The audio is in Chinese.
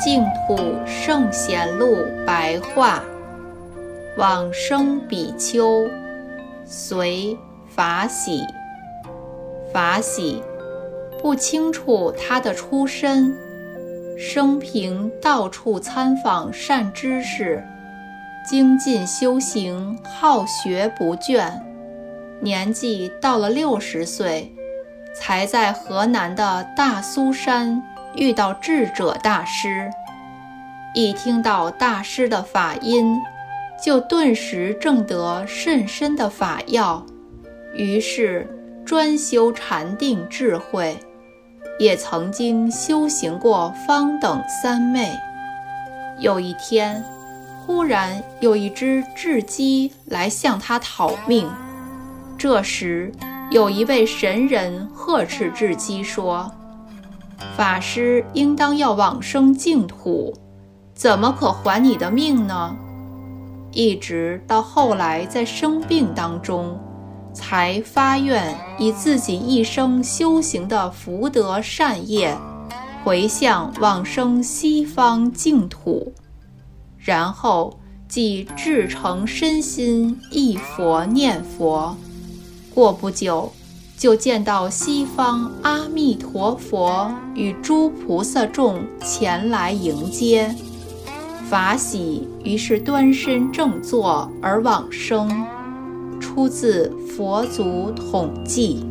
净土圣贤录白话，往生比丘，随法喜。法喜，不清楚他的出身，生平到处参访善知识，精进修行，好学不倦。年纪到了六十岁，才在河南的大苏山。遇到智者大师，一听到大师的法音，就顿时证得甚深的法要，于是专修禅定智慧，也曾经修行过方等三昧。有一天，忽然有一只雉鸡来向他讨命，这时有一位神人呵斥雉鸡说。法师应当要往生净土，怎么可还你的命呢？一直到后来在生病当中，才发愿以自己一生修行的福德善业，回向往生西方净土，然后即至诚身心忆佛念佛，过不久。就见到西方阿弥陀佛与诸菩萨众前来迎接，法喜，于是端身正坐而往生。出自《佛祖统记》。